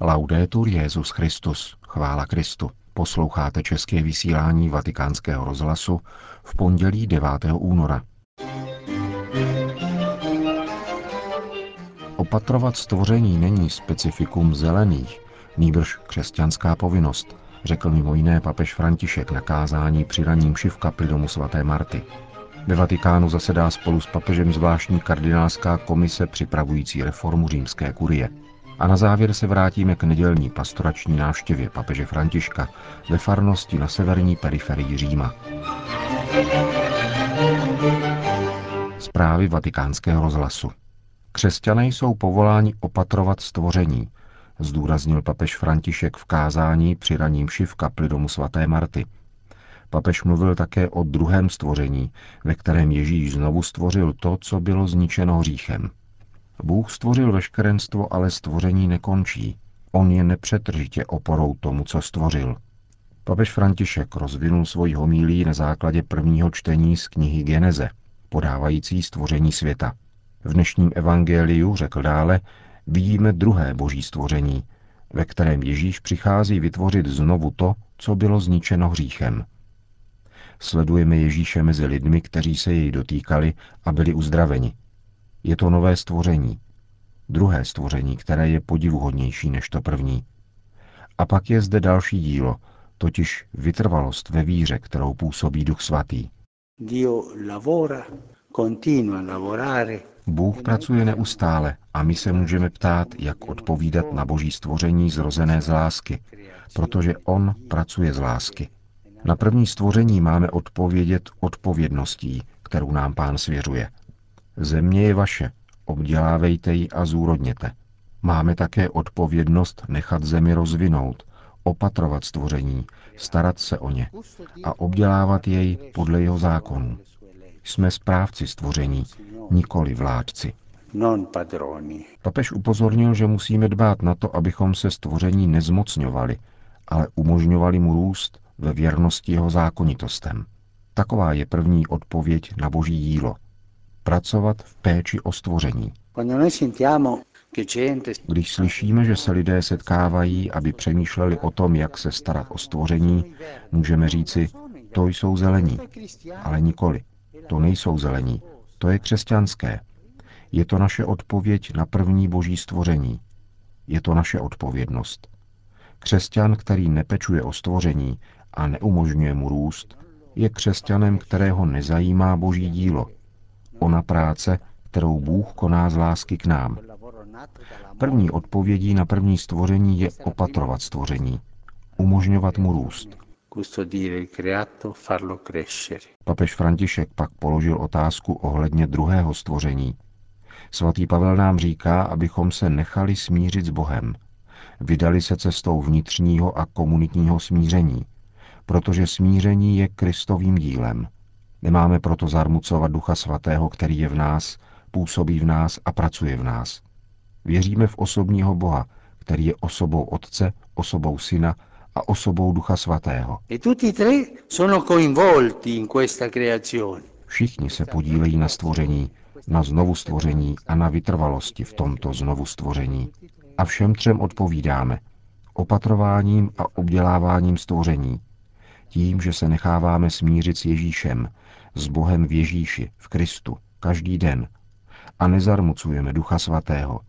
Laudetur Jezus Christus, chvála Kristu. Posloucháte české vysílání Vatikánského rozhlasu v pondělí 9. února. Opatrovat stvoření není specifikum zelených, nýbrž křesťanská povinnost, řekl mimo jiné papež František na kázání při raním v kapli domu svaté Marty. Ve Vatikánu zasedá spolu s papežem zvláštní kardinálská komise připravující reformu římské kurie. A na závěr se vrátíme k nedělní pastorační návštěvě papeže Františka ve farnosti na severní periferii Říma. Zprávy vatikánského rozhlasu. Křesťané jsou povoláni opatrovat stvoření, zdůraznil papež František v kázání při raním v kapli domu svaté Marty. Papež mluvil také o druhém stvoření, ve kterém Ježíš znovu stvořil to, co bylo zničeno hříchem. Bůh stvořil veškerenstvo, ale stvoření nekončí. On je nepřetržitě oporou tomu, co stvořil. Papež František rozvinul svoji homílí na základě prvního čtení z knihy Geneze, podávající stvoření světa. V dnešním evangeliu, řekl dále, vidíme druhé boží stvoření, ve kterém Ježíš přichází vytvořit znovu to, co bylo zničeno hříchem. Sledujeme Ježíše mezi lidmi, kteří se jej dotýkali a byli uzdraveni. Je to nové stvoření. Druhé stvoření, které je podivuhodnější než to první. A pak je zde další dílo, totiž vytrvalost ve víře, kterou působí Duch Svatý. Dio lavora, continua lavorare Bůh pracuje neustále a my se můžeme ptát, jak odpovídat na boží stvoření zrozené z lásky, protože On pracuje z lásky. Na první stvoření máme odpovědět odpovědností, kterou nám pán svěřuje. Země je vaše, obdělávejte ji a zúrodněte. Máme také odpovědnost nechat zemi rozvinout, opatrovat stvoření, starat se o ně a obdělávat jej podle jeho zákonů. Jsme správci stvoření, nikoli vládci. Papež upozornil, že musíme dbát na to, abychom se stvoření nezmocňovali, ale umožňovali mu růst ve věrnosti jeho zákonitostem. Taková je první odpověď na boží dílo. Pracovat v péči o stvoření. Když slyšíme, že se lidé setkávají, aby přemýšleli o tom, jak se starat o stvoření, můžeme říci, to jsou zelení, ale nikoli. To nejsou zelení, to je křesťanské. Je to naše odpověď na první boží stvoření. Je to naše odpovědnost. Křesťan, který nepečuje o stvoření a neumožňuje mu růst, je křesťanem, kterého nezajímá boží dílo. Ona práce, kterou Bůh koná z lásky k nám. První odpovědí na první stvoření je opatrovat stvoření, umožňovat mu růst. Papež František pak položil otázku ohledně druhého stvoření. Svatý Pavel nám říká, abychom se nechali smířit s Bohem. Vydali se cestou vnitřního a komunitního smíření, protože smíření je Kristovým dílem. Nemáme proto zarmucovat Ducha Svatého, který je v nás, působí v nás a pracuje v nás. Věříme v osobního Boha, který je osobou Otce, osobou Syna a osobou Ducha Svatého. E Všichni se podílejí na stvoření, na znovu stvoření a na vytrvalosti v tomto znovu stvoření. A všem třem odpovídáme. Opatrováním a obděláváním stvoření. Tím, že se necháváme smířit s Ježíšem, s Bohem v Ježíši, v Kristu, každý den. A nezarmucujeme Ducha Svatého.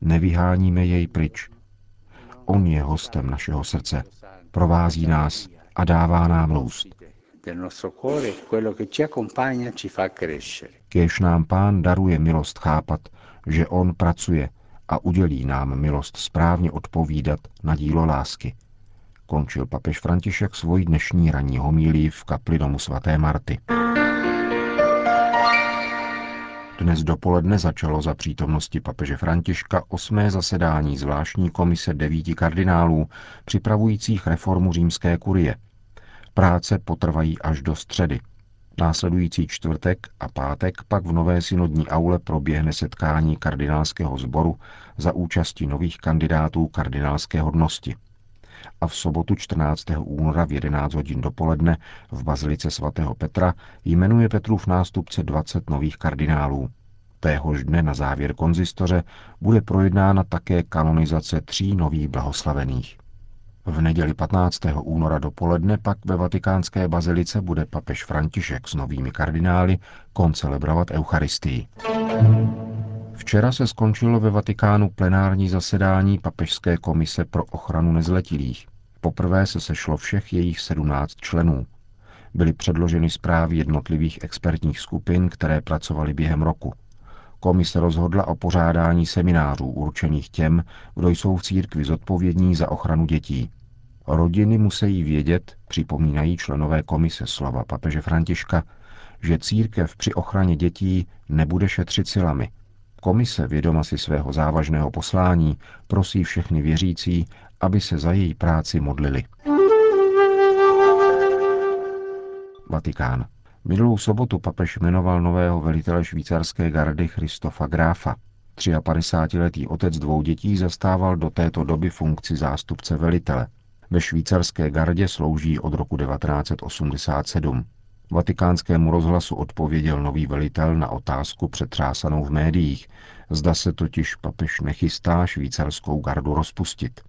Nevyháníme jej pryč. On je hostem našeho srdce provází nás a dává nám růst. Kéž nám Pán daruje milost chápat, že On pracuje a udělí nám milost správně odpovídat na dílo lásky. Končil papež František svoji dnešní ranní homílí v kapli domu svaté Marty. Dnes dopoledne začalo za přítomnosti papeže Františka osmé zasedání zvláštní komise devíti kardinálů, připravujících reformu římské kurie. Práce potrvají až do středy. Následující čtvrtek a pátek pak v nové synodní aule proběhne setkání kardinálského sboru za účasti nových kandidátů kardinálské hodnosti. A v sobotu 14. února v 11 hodin dopoledne v Bazilice svatého Petra jmenuje Petrův nástupce 20 nových kardinálů. Téhož dne na závěr konzistoře bude projednána také kanonizace tří nových blahoslavených. V neděli 15. února dopoledne pak ve vatikánské bazilice bude papež František s novými kardinály koncelebrovat Eucharistii. Včera se skončilo ve Vatikánu plenární zasedání Papežské komise pro ochranu nezletilých. Poprvé se sešlo všech jejich 17 členů. Byly předloženy zprávy jednotlivých expertních skupin, které pracovaly během roku. Komise rozhodla o pořádání seminářů určených těm, kdo jsou v církvi zodpovědní za ochranu dětí. Rodiny musí vědět, připomínají členové komise slova papeže Františka, že církev při ochraně dětí nebude šetřit silami. Komise, vědoma si svého závažného poslání, prosí všechny věřící, aby se za její práci modlili. Vatikán. Minulou sobotu papež jmenoval nového velitele švýcarské gardy Christofa Gráfa. 53-letý otec dvou dětí zastával do této doby funkci zástupce velitele. Ve švýcarské gardě slouží od roku 1987. Vatikánskému rozhlasu odpověděl nový velitel na otázku přetřásanou v médiích. Zda se totiž papež nechystá švýcarskou gardu rozpustit.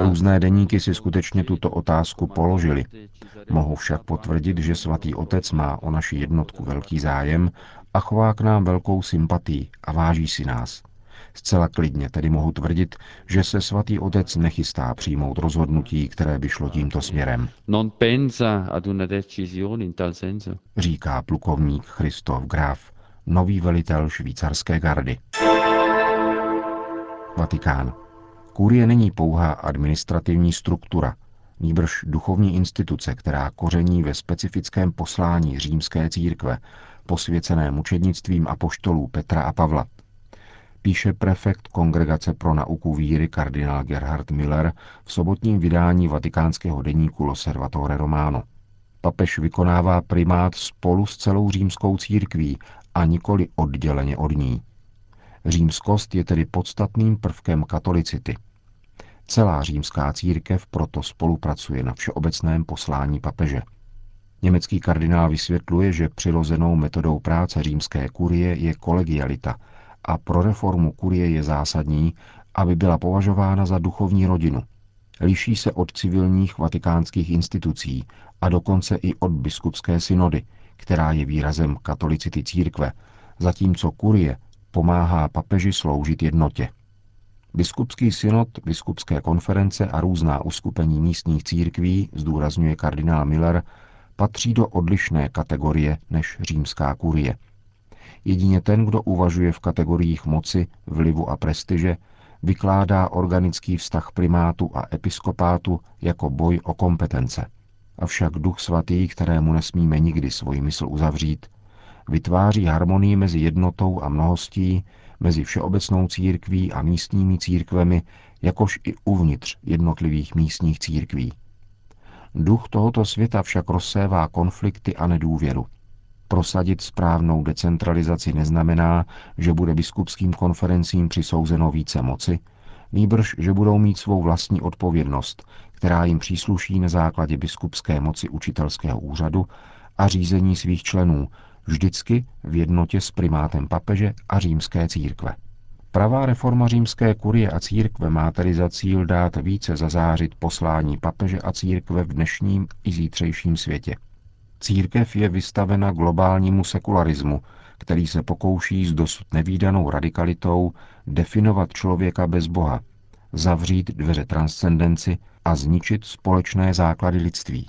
Různé deníky si skutečně tuto otázku položili. Mohu však potvrdit, že svatý otec má o naši jednotku velký zájem a chová k nám velkou sympatii a váží si nás. Zcela klidně tedy mohu tvrdit, že se svatý otec nechystá přijmout rozhodnutí, které by šlo tímto směrem. Říká plukovník Christoph Graf, nový velitel švýcarské gardy. Vatikán. Kurie není pouhá administrativní struktura, nýbrž duchovní instituce, která koření ve specifickém poslání římské církve, posvěcené mučednictvím apoštolů Petra a Pavla – píše prefekt Kongregace pro nauku víry kardinál Gerhard Miller v sobotním vydání vatikánského deníku Loservatore Romano. Papež vykonává primát spolu s celou římskou církví a nikoli odděleně od ní. Římskost je tedy podstatným prvkem katolicity. Celá římská církev proto spolupracuje na všeobecném poslání papeže. Německý kardinál vysvětluje, že přirozenou metodou práce římské kurie je kolegialita – a pro reformu kurie je zásadní, aby byla považována za duchovní rodinu. Liší se od civilních vatikánských institucí a dokonce i od biskupské synody, která je výrazem katolicity církve, zatímco kurie pomáhá papeži sloužit jednotě. Biskupský synod, biskupské konference a různá uskupení místních církví, zdůrazňuje kardinál Miller, patří do odlišné kategorie než římská kurie – Jedině ten, kdo uvažuje v kategoriích moci, vlivu a prestiže, vykládá organický vztah primátu a episkopátu jako boj o kompetence. Avšak duch svatý, kterému nesmíme nikdy svoji mysl uzavřít, vytváří harmonii mezi jednotou a mnohostí, mezi všeobecnou církví a místními církvemi, jakož i uvnitř jednotlivých místních církví. Duch tohoto světa však rozsévá konflikty a nedůvěru – Prosadit správnou decentralizaci neznamená, že bude biskupským konferencím přisouzeno více moci, nýbrž, že budou mít svou vlastní odpovědnost, která jim přísluší na základě biskupské moci učitelského úřadu a řízení svých členů, vždycky v jednotě s primátem papeže a římské církve. Pravá reforma římské kurie a církve má tedy za cíl dát více zazářit poslání papeže a církve v dnešním i zítřejším světě. Církev je vystavena globálnímu sekularismu, který se pokouší s dosud nevýdanou radikalitou definovat člověka bez Boha, zavřít dveře transcendenci a zničit společné základy lidství.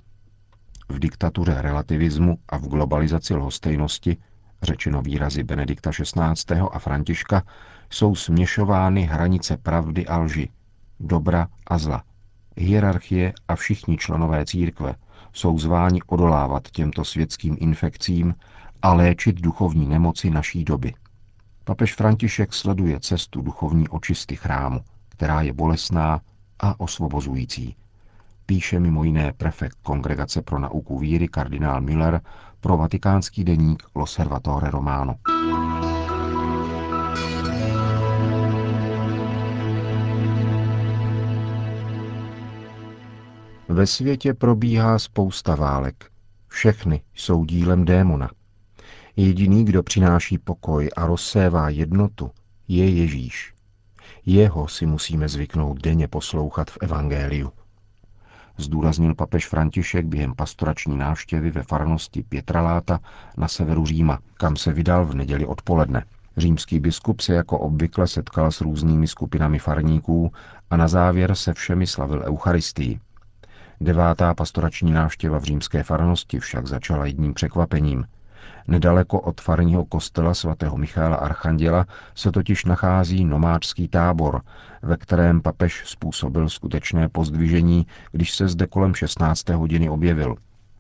V diktatuře relativismu a v globalizaci lhostejnosti, řečeno výrazy Benedikta XVI. a Františka, jsou směšovány hranice pravdy a lži, dobra a zla, hierarchie a všichni členové církve – jsou zváni odolávat těmto světským infekcím a léčit duchovní nemoci naší doby. Papež František sleduje cestu duchovní očisty chrámu, která je bolesná a osvobozující. Píše mimo jiné prefekt Kongregace pro nauku víry kardinál Miller pro vatikánský deník L'Osservatore Romano. Ve světě probíhá spousta válek. Všechny jsou dílem démona. Jediný, kdo přináší pokoj a rozsévá jednotu, je Ježíš. Jeho si musíme zvyknout denně poslouchat v Evangeliu. Zdůraznil papež František během pastorační návštěvy ve farnosti Pietraláta na severu Říma, kam se vydal v neděli odpoledne. Římský biskup se jako obvykle setkal s různými skupinami farníků a na závěr se všemi slavil Eucharistii. Devátá pastorační návštěva v římské farnosti však začala jedním překvapením – Nedaleko od farního kostela svatého Michála Archanděla se totiž nachází nomádský tábor, ve kterém papež způsobil skutečné pozdvižení, když se zde kolem 16. hodiny objevil.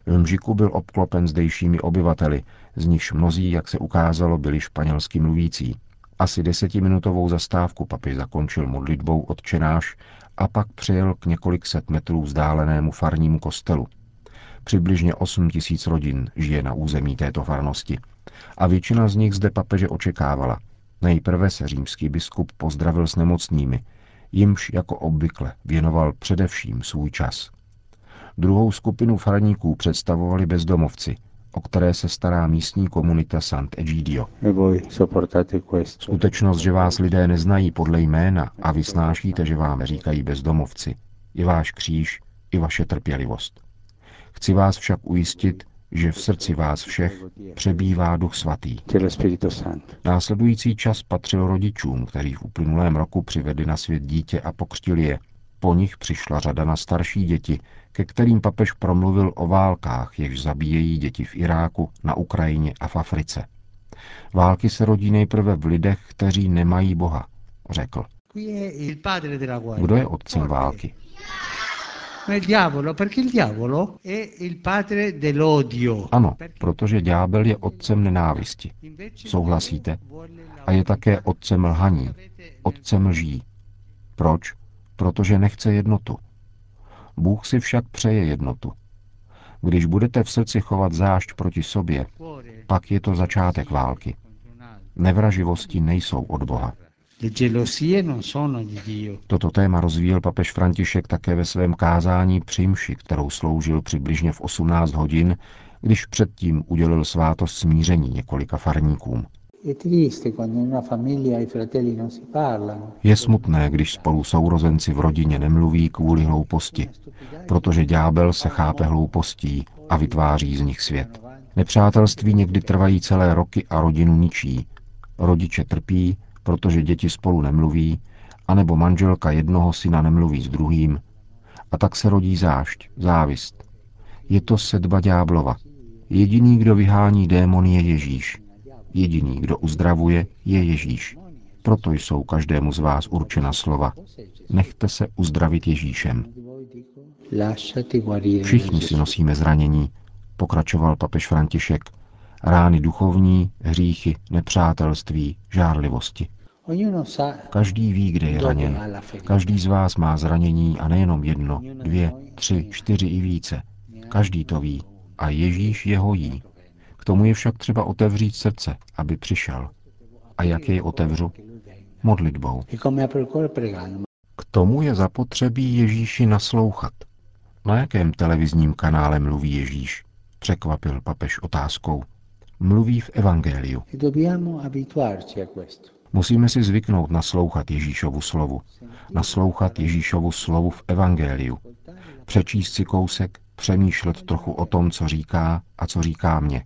V Mžiku byl obklopen zdejšími obyvateli, z nichž mnozí, jak se ukázalo, byli španělsky mluvící. Asi desetiminutovou zastávku papež zakončil modlitbou odčenáš a pak přijel k několik set metrů vzdálenému farnímu kostelu. Přibližně 8 tisíc rodin žije na území této farnosti a většina z nich zde papeže očekávala. Nejprve se římský biskup pozdravil s nemocnými, jimž jako obvykle věnoval především svůj čas. Druhou skupinu farníků představovali bezdomovci, o které se stará místní komunita Sant'Egidio. Skutečnost, že vás lidé neznají podle jména a vy snášíte, že vám říkají bezdomovci, je váš kříž i vaše trpělivost. Chci vás však ujistit, že v srdci vás všech přebývá Duch Svatý. Následující čas patřil rodičům, kteří v uplynulém roku přivedli na svět dítě a pokřtili je. Po nich přišla řada na starší děti, ke kterým papež promluvil o válkách, jež zabíjejí děti v Iráku, na Ukrajině a v Africe. Války se rodí nejprve v lidech, kteří nemají Boha, řekl. Kdo je otcem války? Ano, protože ďábel je otcem nenávisti. Souhlasíte? A je také otcem lhaní, otcem lží. Proč? Protože nechce jednotu. Bůh si však přeje jednotu. Když budete v srdci chovat zášť proti sobě, pak je to začátek války. Nevraživosti nejsou od Boha. Toto téma rozvíjel papež František také ve svém kázání při mši, kterou sloužil přibližně v 18 hodin, když předtím udělil svátost smíření několika farníkům. Je smutné, když spolu sourozenci v rodině nemluví kvůli hlouposti, protože ďábel se chápe hloupostí a vytváří z nich svět. Nepřátelství někdy trvají celé roky a rodinu ničí. Rodiče trpí, protože děti spolu nemluví, anebo manželka jednoho syna nemluví s druhým, a tak se rodí zášť, závist. Je to sedba ďáblova. Jediný, kdo vyhání démony, je Ježíš. Jediný, kdo uzdravuje, je Ježíš. Proto jsou každému z vás určena slova. Nechte se uzdravit Ježíšem. Všichni si nosíme zranění, pokračoval papež František, rány duchovní, hříchy, nepřátelství, žárlivosti. Každý ví, kde je raněn. Každý z vás má zranění a nejenom jedno, dvě, tři, čtyři i více. Každý to ví. A Ježíš je hojí. K tomu je však třeba otevřít srdce, aby přišel. A jak jej otevřu? Modlitbou. K tomu je zapotřebí Ježíši naslouchat. Na jakém televizním kanále mluví Ježíš? Překvapil papež otázkou mluví v Evangeliu. Musíme si zvyknout naslouchat Ježíšovu slovu. Naslouchat Ježíšovu slovu v Evangeliu. Přečíst si kousek, přemýšlet trochu o tom, co říká a co říká mě.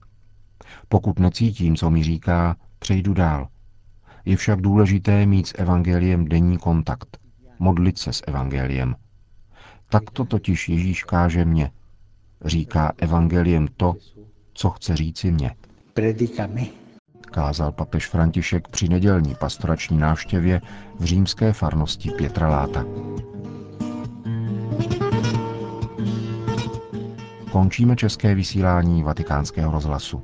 Pokud necítím, co mi říká, přejdu dál. Je však důležité mít s Evangeliem denní kontakt. Modlit se s Evangeliem. Tak to totiž Ježíš káže mě. Říká Evangeliem to, co chce říci mě kázal papež František při nedělní pastorační návštěvě v římské farnosti Pietraláta. Končíme české vysílání vatikánského rozhlasu.